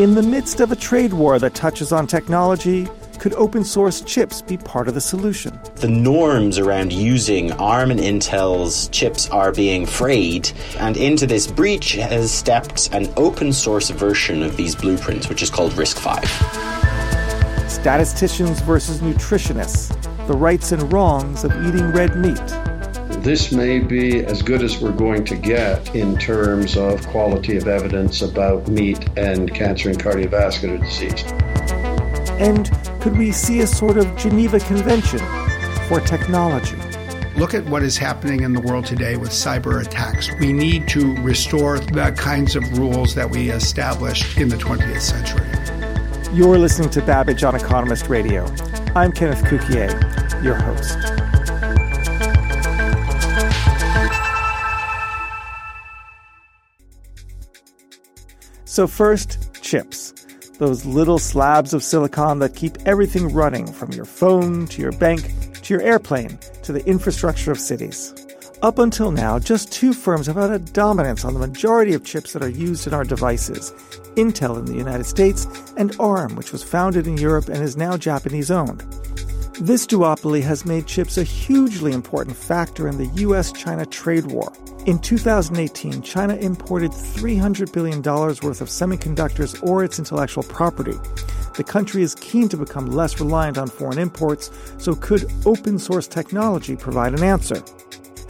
In the midst of a trade war that touches on technology, could open source chips be part of the solution? The norms around using ARM and Intel's chips are being frayed, and into this breach has stepped an open source version of these blueprints, which is called RISC-V. Statisticians versus nutritionists, the rights and wrongs of eating red meat. This may be as good as we're going to get in terms of quality of evidence about meat and cancer and cardiovascular disease. And could we see a sort of Geneva Convention for technology? Look at what is happening in the world today with cyber attacks. We need to restore the kinds of rules that we established in the 20th century. You're listening to Babbage on Economist Radio. I'm Kenneth Cukier, your host. So, first, chips. Those little slabs of silicon that keep everything running from your phone to your bank to your airplane to the infrastructure of cities. Up until now, just two firms have had a dominance on the majority of chips that are used in our devices Intel in the United States and ARM, which was founded in Europe and is now Japanese owned. This duopoly has made chips a hugely important factor in the US China trade war. In 2018, China imported $300 billion worth of semiconductors or its intellectual property. The country is keen to become less reliant on foreign imports, so could open source technology provide an answer?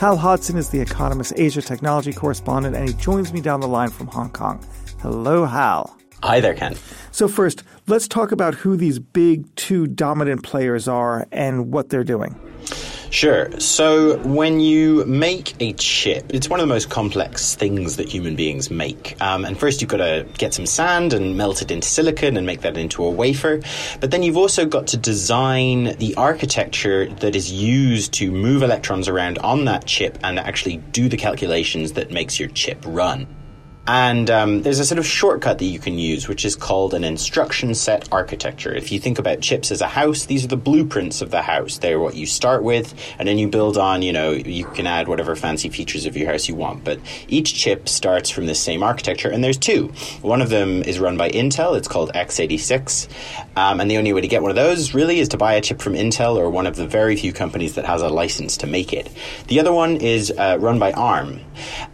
Hal Hodson is the Economist Asia technology correspondent, and he joins me down the line from Hong Kong. Hello, Hal. Hi there, Ken. So, first, let's talk about who these big two dominant players are and what they're doing. Sure. So when you make a chip, it's one of the most complex things that human beings make. Um, and first, you've got to get some sand and melt it into silicon and make that into a wafer. But then you've also got to design the architecture that is used to move electrons around on that chip and actually do the calculations that makes your chip run. And um, there's a sort of shortcut that you can use, which is called an instruction set architecture. If you think about chips as a house, these are the blueprints of the house. They're what you start with, and then you build on, you know, you can add whatever fancy features of your house you want. But each chip starts from the same architecture, and there's two. One of them is run by Intel, it's called x86. Um, and the only way to get one of those really is to buy a chip from Intel or one of the very few companies that has a license to make it. The other one is uh, run by ARM.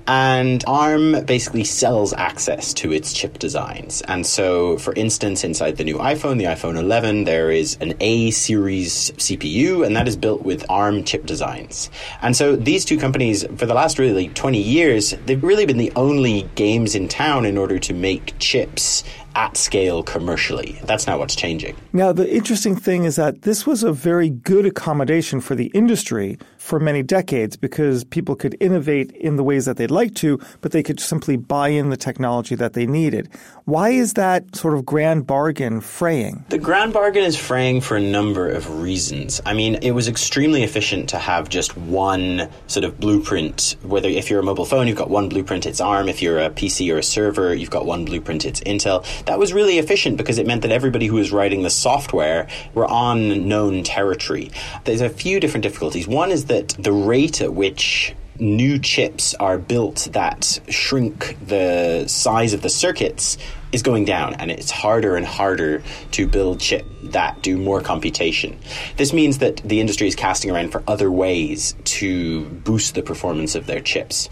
And ARM basically sells access to its chip designs. And so, for instance, inside the new iPhone, the iPhone 11, there is an A series CPU, and that is built with ARM chip designs. And so, these two companies, for the last really 20 years, they've really been the only games in town in order to make chips at scale commercially. That's now what's changing. Now, the interesting thing is that this was a very good accommodation for the industry for many decades because people could innovate in the ways that they'd like to, but they could simply buy in the technology that they needed. Why is that sort of grand bargain fraying? The grand bargain is fraying for a number of reasons. I mean, it was extremely efficient to have just one sort of blueprint. Whether if you're a mobile phone, you've got one blueprint, it's ARM. If you're a PC or a server, you've got one blueprint, it's Intel. That was really efficient because it meant that everybody who was writing the software were on known territory. There's a few different difficulties. One is that the rate at which new chips are built that shrink the size of the circuits is going down and it's harder and harder to build chips that do more computation. This means that the industry is casting around for other ways to boost the performance of their chips.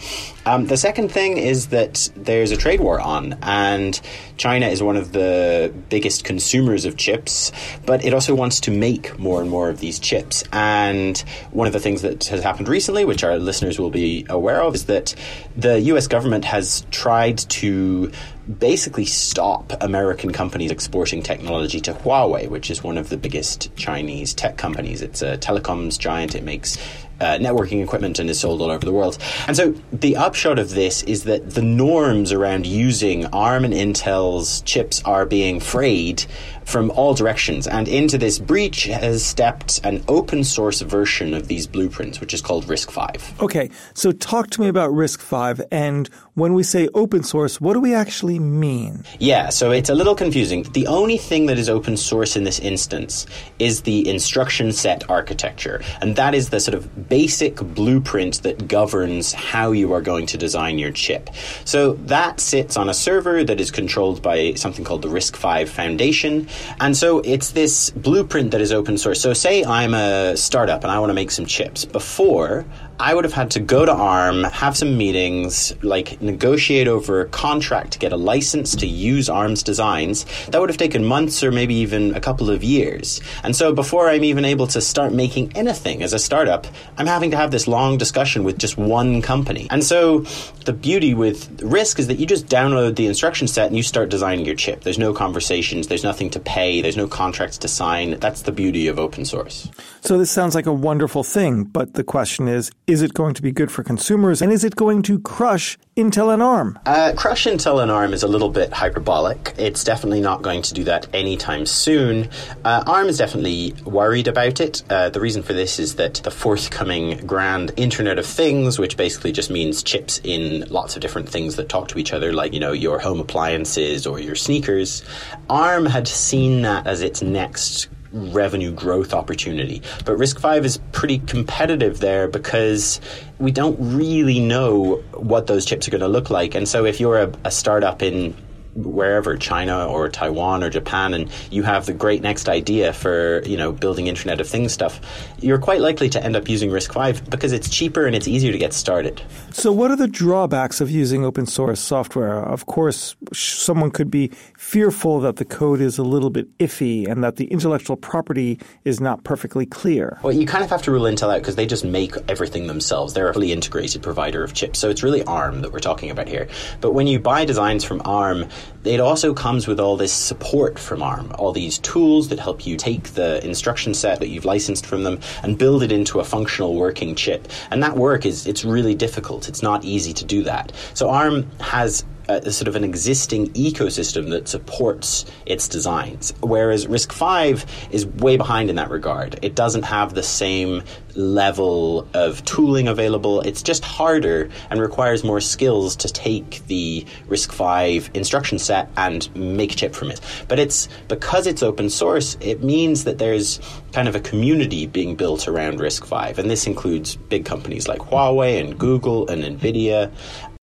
Um, the second thing is that there's a trade war on, and China is one of the biggest consumers of chips, but it also wants to make more and more of these chips. And one of the things that has happened recently, which our listeners will be aware of, is that the US government has tried to basically stop American companies exporting technology to Huawei, which is one of the biggest Chinese tech companies. It's a telecoms giant. It makes uh, networking equipment and is sold all over the world. And so the upshot of this is that the norms around using ARM and Intel's chips are being frayed from all directions. And into this breach has stepped an open source version of these blueprints, which is called RISC-V. Okay, so talk to me about RISC-V. And when we say open source, what do we actually mean? Yeah, so it's a little confusing. The only thing that is open source in this instance is the instruction set architecture. And that is the sort of basic blueprint that governs how you are going to design your chip. So that sits on a server that is controlled by something called the RISC-V Foundation. And so it's this blueprint that is open source. So say I'm a startup and I want to make some chips. Before, I would have had to go to ARM, have some meetings, like negotiate over a contract to get a license to use ARM's designs. That would have taken months or maybe even a couple of years. And so before I'm even able to start making anything as a startup, I'm having to have this long discussion with just one company. And so the beauty with RISC is that you just download the instruction set and you start designing your chip. There's no conversations, there's nothing to pay, there's no contracts to sign. That's the beauty of open source. So this sounds like a wonderful thing, but the question is is it going to be good for consumers and is it going to crush Intel and ARM? Uh, crush Intel and ARM is a little bit hyperbolic. It's definitely not going to do that anytime soon. Uh, ARM is definitely worried about it. Uh, the reason for this is that the forthcoming grand Internet of Things, which basically just means chips in lots of different things that talk to each other, like you know your home appliances or your sneakers, ARM had seen that as its next revenue growth opportunity. But RISC-V is pretty competitive there because we don't really know what those chips are going to look like. And so if you're a, a startup in wherever China or Taiwan or Japan and you have the great next idea for you know building Internet of Things stuff, you're quite likely to end up using RISC-V because it's cheaper and it's easier to get started. So, what are the drawbacks of using open source software? Of course, someone could be fearful that the code is a little bit iffy and that the intellectual property is not perfectly clear. Well, you kind of have to rule Intel out because they just make everything themselves. They're a fully integrated provider of chips, so it's really ARM that we're talking about here. But when you buy designs from ARM, it also comes with all this support from ARM, all these tools that help you take the instruction set that you've licensed from them and build it into a functional working chip. And that work is it's really difficult. It's not easy to do that. So ARM has Uh, a, sort of an existing ecosystem that supports its designs. Whereas RISC-V is way behind in that regard. It doesn't have the same level of tooling available. It's just harder and requires more skills to take the RISC-V instruction set and make a chip from it. But it's because it's open source, it means that there's kind of a community being built around RISC-V, and this includes big companies like Huawei and Google and Nvidia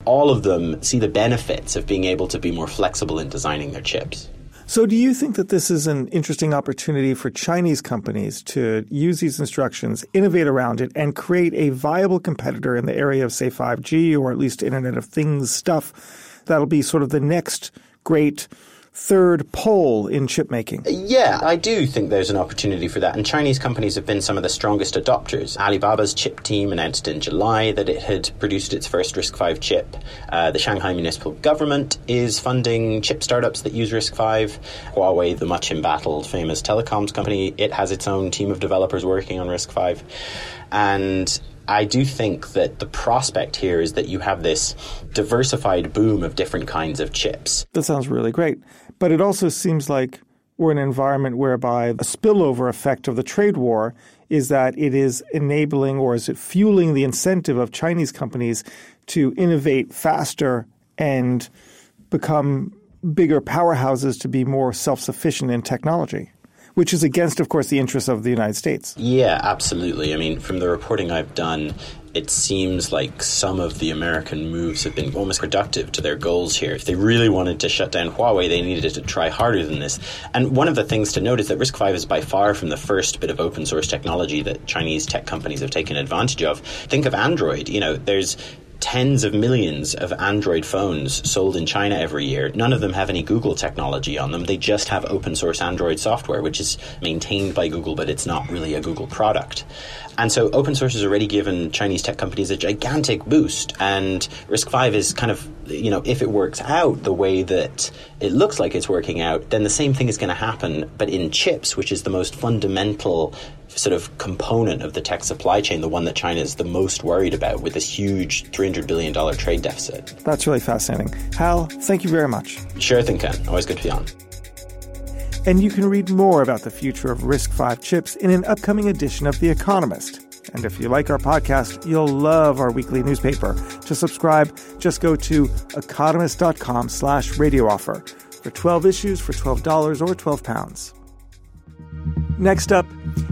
all of them see the benefits of being able to be more flexible in designing their chips. So, do you think that this is an interesting opportunity for Chinese companies to use these instructions, innovate around it, and create a viable competitor in the area of, say, 5G or at least Internet of Things stuff? That'll be sort of the next great third pole in chip making. Yeah, I do think there's an opportunity for that. And Chinese companies have been some of the strongest adopters. Alibaba's chip team announced in July that it had produced its first RISC-V chip. Uh, the Shanghai municipal government is funding chip startups that use RISC-V. Huawei, the much embattled famous telecoms company, it has its own team of developers working on RISC-V. And I do think that the prospect here is that you have this diversified boom of different kinds of chips. That sounds really great. But it also seems like we're in an environment whereby a spillover effect of the trade war is that it is enabling or is it fueling the incentive of Chinese companies to innovate faster and become bigger powerhouses to be more self sufficient in technology which is against, of course, the interests of the United States. Yeah, absolutely. I mean, from the reporting I've done, it seems like some of the American moves have been almost productive to their goals here. If they really wanted to shut down Huawei, they needed to try harder than this. And one of the things to note is that RISC-V is by far from the first bit of open source technology that Chinese tech companies have taken advantage of. Think of Android. You know, there's tens of millions of Android phones sold in China every year. None of them have any Google technology on them. They just have open source Android software, which is maintained by Google, but it's not really a Google product. And so open source has already given Chinese tech companies a gigantic boost. And RISC-V is kind of, you know, if it works out the way that it looks like it's working out, then the same thing is going to happen, but in chips, which is the most fundamental sort of component of the tech supply chain, the one that China is the most worried about with this huge $300 billion trade deficit. That's really fascinating. Hal, thank you very much. Sure thing, Ken. Always good to be on. And you can read more about the future of RISC-V chips in an upcoming edition of The Economist. And if you like our podcast, you'll love our weekly newspaper. To subscribe, just go to economist.com slash radio offer for 12 issues for $12 or 12 pounds. Next up,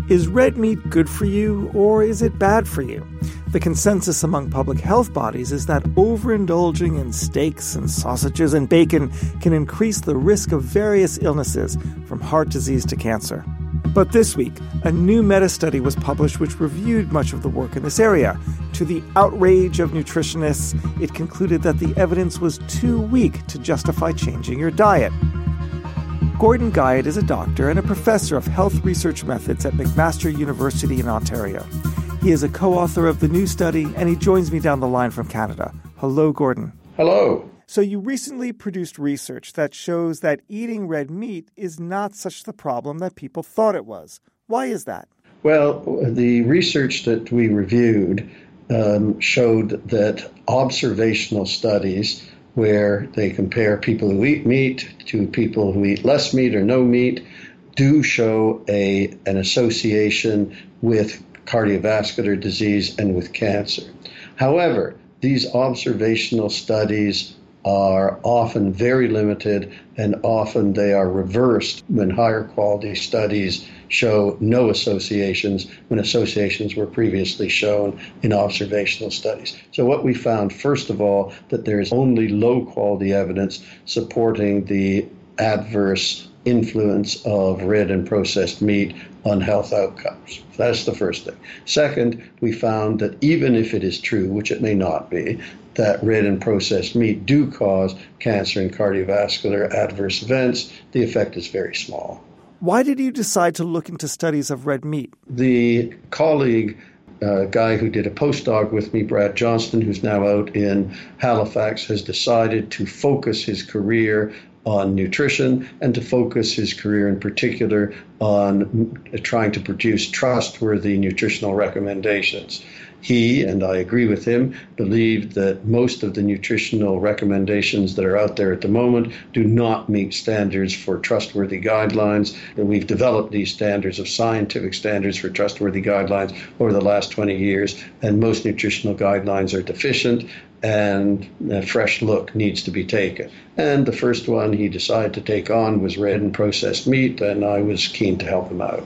is red meat good for you or is it bad for you? The consensus among public health bodies is that overindulging in steaks and sausages and bacon can increase the risk of various illnesses, from heart disease to cancer. But this week, a new meta study was published which reviewed much of the work in this area. To the outrage of nutritionists, it concluded that the evidence was too weak to justify changing your diet. Gordon Guyatt is a doctor and a professor of health research methods at McMaster University in Ontario. He is a co author of the new study, and he joins me down the line from Canada. Hello, Gordon. Hello. So, you recently produced research that shows that eating red meat is not such the problem that people thought it was. Why is that? Well, the research that we reviewed um, showed that observational studies where they compare people who eat meat to people who eat less meat or no meat do show a an association with cardiovascular disease and with cancer. However, these observational studies are often very limited and often they are reversed when higher quality studies show no associations when associations were previously shown in observational studies. So what we found first of all that there is only low quality evidence supporting the adverse influence of red and processed meat on health outcomes. That's the first thing. Second, we found that even if it is true, which it may not be, that red and processed meat do cause cancer and cardiovascular adverse events, the effect is very small. Why did you decide to look into studies of red meat? The colleague uh, guy who did a postdoc with me, Brad Johnston, who's now out in Halifax, has decided to focus his career on nutrition and to focus his career in particular on trying to produce trustworthy nutritional recommendations. He, and I agree with him, believed that most of the nutritional recommendations that are out there at the moment do not meet standards for trustworthy guidelines. And we've developed these standards of scientific standards for trustworthy guidelines over the last 20 years, and most nutritional guidelines are deficient and a fresh look needs to be taken. And the first one he decided to take on was red and processed meat, and I was keen to help him out.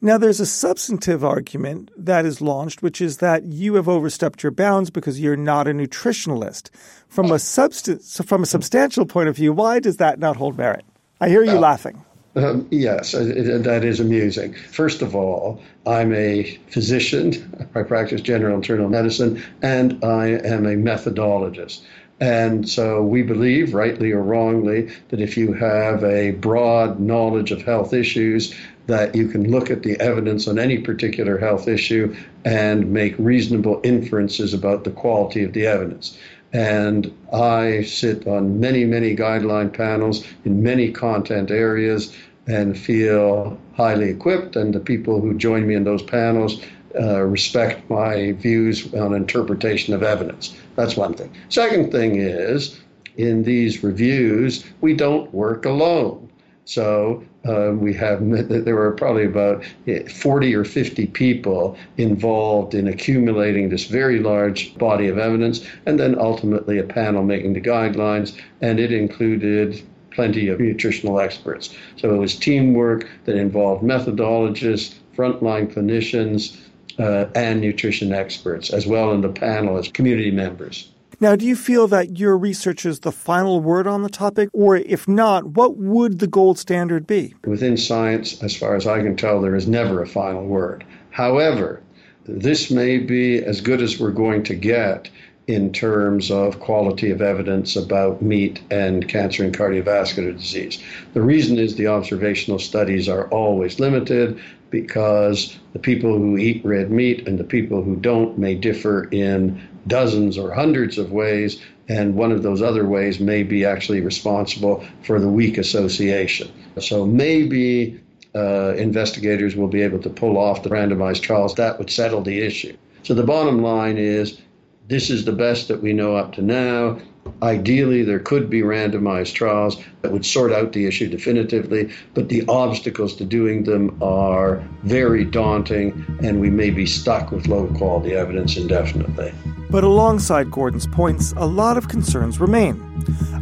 Now, there's a substantive argument that is launched, which is that you have overstepped your bounds because you're not a nutritionalist. From a substance, from a substantial point of view, why does that not hold merit? I hear you laughing. Um, yes, it, that is amusing. First of all, I'm a physician. I practice general internal medicine, and I am a methodologist. And so we believe, rightly or wrongly, that if you have a broad knowledge of health issues, that you can look at the evidence on any particular health issue and make reasonable inferences about the quality of the evidence. And I sit on many, many guideline panels in many content areas and feel highly equipped. And the people who join me in those panels uh, respect my views on interpretation of evidence. That's one thing. Second thing is, in these reviews, we don't work alone. So uh, we have there were probably about 40 or 50 people involved in accumulating this very large body of evidence, and then ultimately a panel making the guidelines, and it included plenty of nutritional experts. So it was teamwork that involved methodologists, frontline clinicians, uh, and nutrition experts, as well in the panel as community members. Now, do you feel that your research is the final word on the topic? Or if not, what would the gold standard be? Within science, as far as I can tell, there is never a final word. However, this may be as good as we're going to get in terms of quality of evidence about meat and cancer and cardiovascular disease. The reason is the observational studies are always limited because the people who eat red meat and the people who don't may differ in dozens or hundreds of ways, and one of those other ways may be actually responsible for the weak association. So maybe uh, investigators will be able to pull off the randomized trials. That would settle the issue. So the bottom line is this is the best that we know up to now. Ideally, there could be randomized trials that would sort out the issue definitively, but the obstacles to doing them are very daunting, and we may be stuck with low quality evidence indefinitely. But alongside Gordon's points, a lot of concerns remain.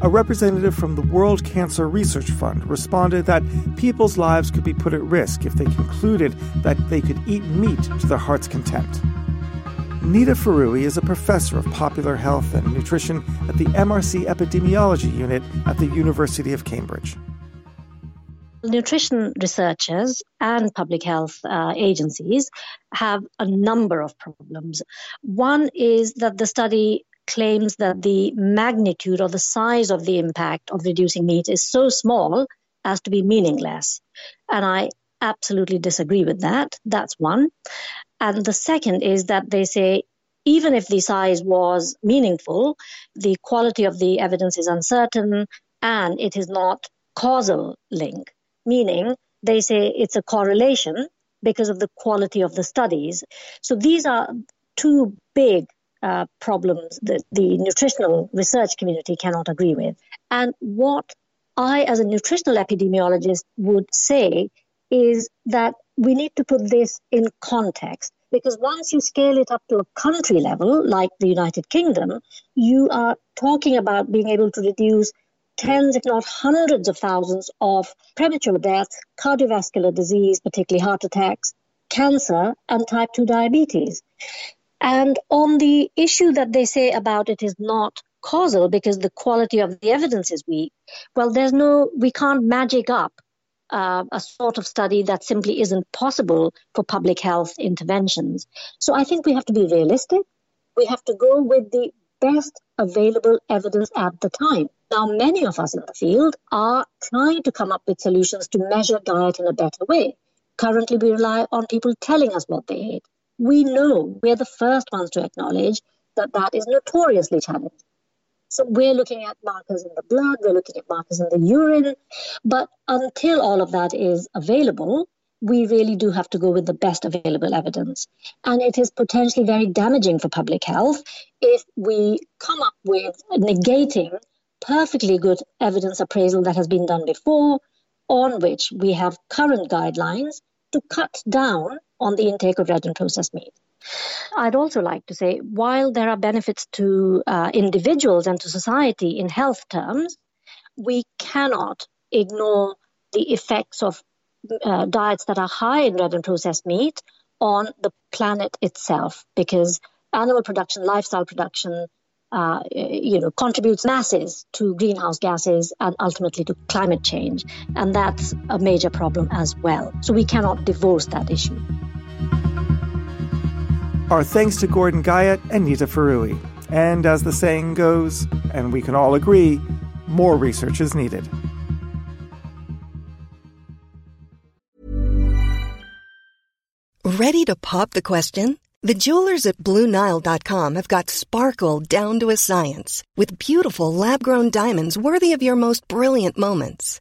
A representative from the World Cancer Research Fund responded that people's lives could be put at risk if they concluded that they could eat meat to their heart's content. Nita Forouhi is a professor of popular health and nutrition at the MRC Epidemiology Unit at the University of Cambridge. Nutrition researchers and public health uh, agencies have a number of problems. One is that the study claims that the magnitude or the size of the impact of reducing meat is so small as to be meaningless. And I absolutely disagree with that. That's one. And the second is that they say even if the size was meaningful, the quality of the evidence is uncertain and it is not causal link, meaning they say it's a correlation because of the quality of the studies. So these are two big uh, problems that the nutritional research community cannot agree with. And what I, as a nutritional epidemiologist, would say is that we need to put this in context because once you scale it up to a country level, like the United Kingdom, you are talking about being able to reduce tens, if not hundreds of thousands of premature deaths, cardiovascular disease, particularly heart attacks, cancer, and type 2 diabetes. And on the issue that they say about it is not causal because the quality of the evidence is weak, well, there's no, we can't magic up uh, a sort of study that simply isn't possible for public health interventions. So I think we have to be realistic. We have to go with the best available evidence at the time. Now, many of us in the field are trying to come up with solutions to measure diet in a better way. Currently, we rely on people telling us what they eat. We know we're the first ones to acknowledge that that is notoriously challenging. So we're looking at markers in the blood, we're looking at markers in the urine. But until all of that is available, we really do have to go with the best available evidence. And it is potentially very damaging for public health if we come up with negating perfectly good evidence appraisal that has been done before, on which we have current guidelines to cut down on the intake of red and processed meat. I'd also like to say, while there are benefits to uh, individuals and to society in health terms, we cannot ignore the effects of uh, diets that are high in red and processed meat on the planet itself, because animal production, lifestyle production, uh, you know, contributes masses to greenhouse gases and ultimately to climate change, and that's a major problem as well. So we cannot divorce that issue. Our thanks to Gordon Guyatt and Nita Forouhi. And as the saying goes, and we can all agree, more research is needed. Ready to pop the question? The jewelers at BlueNile.com have got sparkle down to a science with beautiful lab grown diamonds worthy of your most brilliant moments.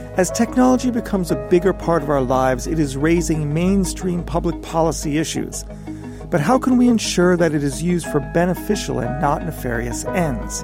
as technology becomes a bigger part of our lives, it is raising mainstream public policy issues. But how can we ensure that it is used for beneficial and not nefarious ends?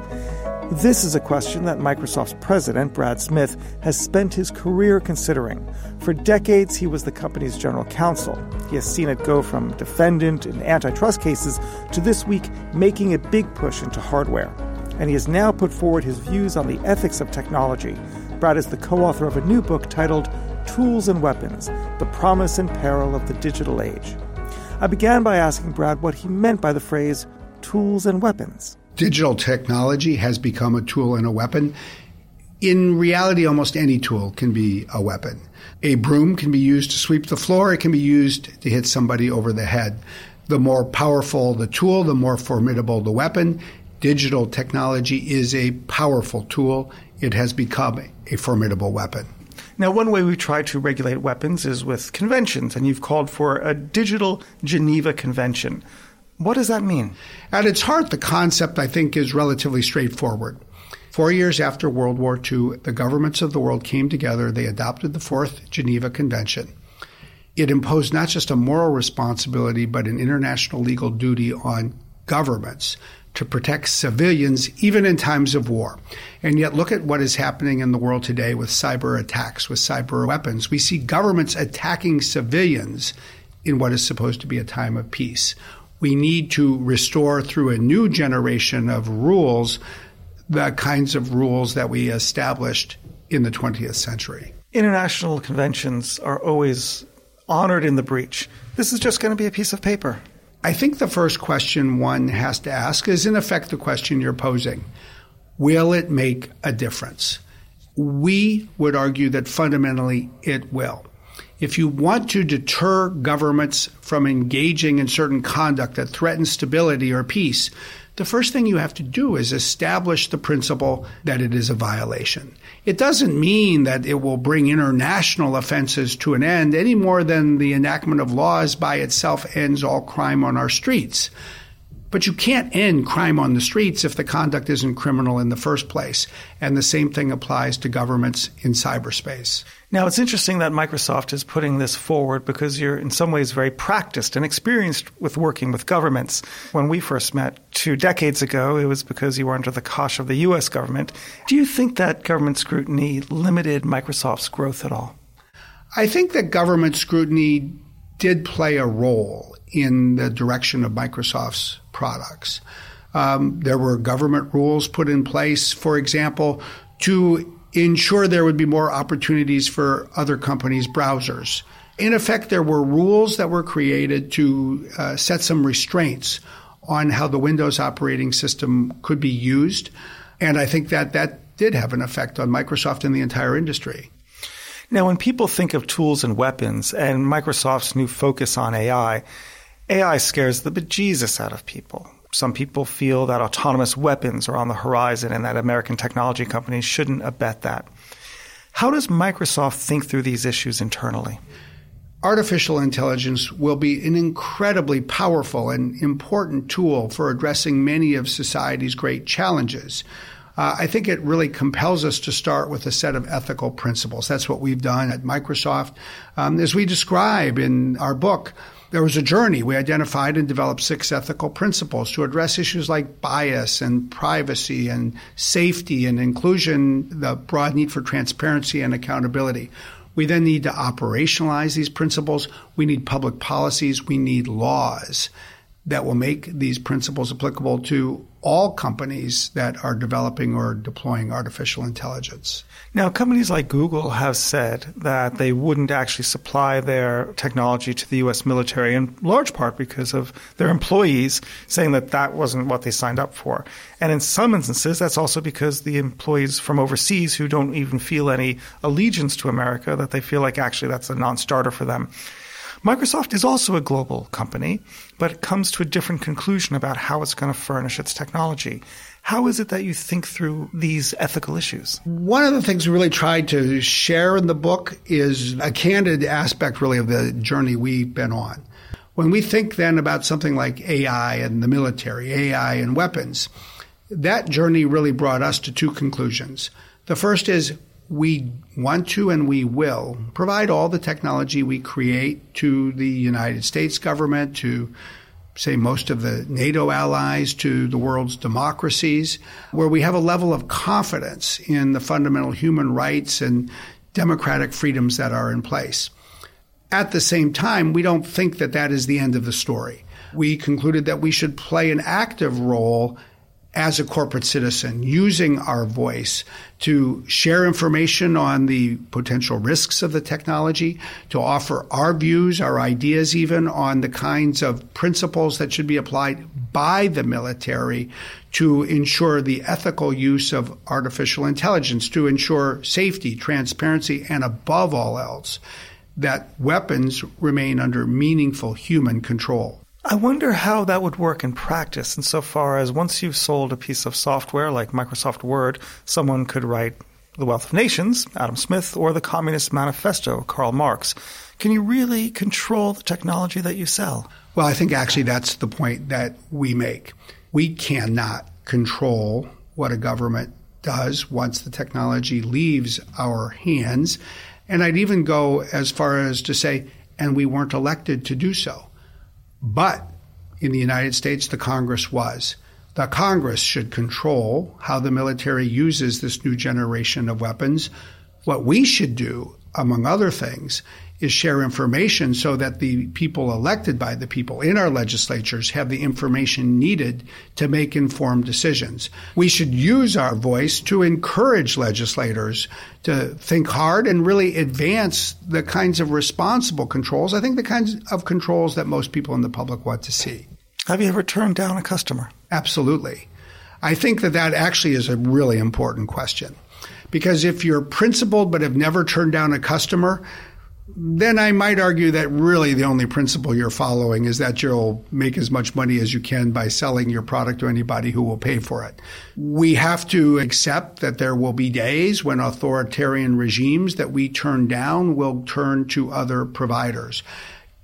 This is a question that Microsoft's president, Brad Smith, has spent his career considering. For decades, he was the company's general counsel. He has seen it go from defendant in antitrust cases to this week making a big push into hardware. And he has now put forward his views on the ethics of technology Brad is the co author of a new book titled Tools and Weapons The Promise and Peril of the Digital Age. I began by asking Brad what he meant by the phrase tools and weapons. Digital technology has become a tool and a weapon. In reality, almost any tool can be a weapon. A broom can be used to sweep the floor, it can be used to hit somebody over the head. The more powerful the tool, the more formidable the weapon. Digital technology is a powerful tool. It has become a formidable weapon. Now, one way we try to regulate weapons is with conventions, and you've called for a digital Geneva Convention. What does that mean? At its heart, the concept, I think, is relatively straightforward. Four years after World War II, the governments of the world came together. They adopted the Fourth Geneva Convention. It imposed not just a moral responsibility, but an international legal duty on governments to protect civilians even in times of war. And yet, look at what is happening in the world today with cyber attacks, with cyber weapons. We see governments attacking civilians in what is supposed to be a time of peace. We need to restore through a new generation of rules the kinds of rules that we established in the 20th century. International conventions are always honored in the breach. This is just going to be a piece of paper. I think the first question one has to ask is, in effect, the question you're posing Will it make a difference? We would argue that fundamentally it will. If you want to deter governments from engaging in certain conduct that threatens stability or peace, the first thing you have to do is establish the principle that it is a violation. It doesn't mean that it will bring international offenses to an end any more than the enactment of laws by itself ends all crime on our streets. But you can't end crime on the streets if the conduct isn't criminal in the first place. And the same thing applies to governments in cyberspace. Now, it's interesting that Microsoft is putting this forward because you're in some ways very practiced and experienced with working with governments. When we first met two decades ago, it was because you were under the cosh of the U.S. government. Do you think that government scrutiny limited Microsoft's growth at all? I think that government scrutiny did play a role in the direction of Microsoft's products. Um, there were government rules put in place, for example, to ensure there would be more opportunities for other companies' browsers. In effect, there were rules that were created to uh, set some restraints on how the Windows operating system could be used. And I think that that did have an effect on Microsoft and the entire industry. Now, when people think of tools and weapons and Microsoft's new focus on AI, AI scares the bejesus out of people. Some people feel that autonomous weapons are on the horizon and that American technology companies shouldn't abet that. How does Microsoft think through these issues internally? Artificial intelligence will be an incredibly powerful and important tool for addressing many of society's great challenges. Uh, I think it really compels us to start with a set of ethical principles. That's what we've done at Microsoft. Um, as we describe in our book, there was a journey. We identified and developed six ethical principles to address issues like bias and privacy and safety and inclusion, the broad need for transparency and accountability. We then need to operationalize these principles. We need public policies. We need laws that will make these principles applicable to all companies that are developing or deploying artificial intelligence. Now, companies like Google have said that they wouldn't actually supply their technology to the U.S. military, in large part because of their employees saying that that wasn't what they signed up for. And in some instances, that's also because the employees from overseas who don't even feel any allegiance to America, that they feel like actually that's a non starter for them. Microsoft is also a global company, but it comes to a different conclusion about how it's going to furnish its technology. How is it that you think through these ethical issues? One of the things we really tried to share in the book is a candid aspect, really, of the journey we've been on. When we think then about something like AI and the military, AI and weapons, that journey really brought us to two conclusions. The first is we want to and we will provide all the technology we create to the United States government, to say most of the NATO allies, to the world's democracies, where we have a level of confidence in the fundamental human rights and democratic freedoms that are in place. At the same time, we don't think that that is the end of the story. We concluded that we should play an active role as a corporate citizen, using our voice to share information on the potential risks of the technology, to offer our views, our ideas, even on the kinds of principles that should be applied by the military to ensure the ethical use of artificial intelligence, to ensure safety, transparency, and above all else, that weapons remain under meaningful human control. I wonder how that would work in practice insofar as once you've sold a piece of software like Microsoft Word, someone could write The Wealth of Nations, Adam Smith, or the Communist Manifesto, Karl Marx. Can you really control the technology that you sell? Well, I think actually that's the point that we make. We cannot control what a government does once the technology leaves our hands. And I'd even go as far as to say, and we weren't elected to do so. But in the United States, the Congress was. The Congress should control how the military uses this new generation of weapons. What we should do, among other things, is share information so that the people elected by the people in our legislatures have the information needed to make informed decisions. We should use our voice to encourage legislators to think hard and really advance the kinds of responsible controls, I think the kinds of controls that most people in the public want to see. Have you ever turned down a customer? Absolutely. I think that that actually is a really important question. Because if you're principled but have never turned down a customer, then I might argue that really the only principle you're following is that you'll make as much money as you can by selling your product to anybody who will pay for it. We have to accept that there will be days when authoritarian regimes that we turn down will turn to other providers.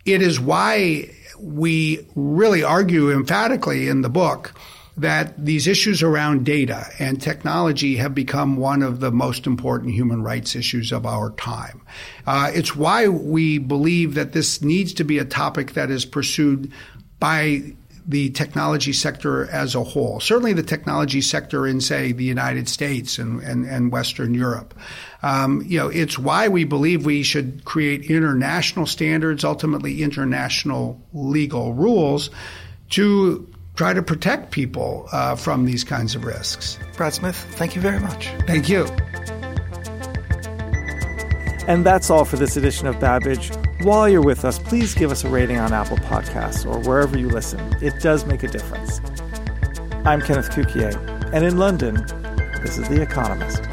It is why we really argue emphatically in the book that these issues around data and technology have become one of the most important human rights issues of our time. Uh, it's why we believe that this needs to be a topic that is pursued by the technology sector as a whole. Certainly, the technology sector in, say, the United States and, and, and Western Europe. Um, you know, it's why we believe we should create international standards, ultimately international legal rules, to try to protect people uh, from these kinds of risks. Brad Smith, thank you very much. Thank you. And that's all for this edition of Babbage. While you're with us, please give us a rating on Apple Podcasts or wherever you listen. It does make a difference. I'm Kenneth Cukier, and in London, this is The Economist.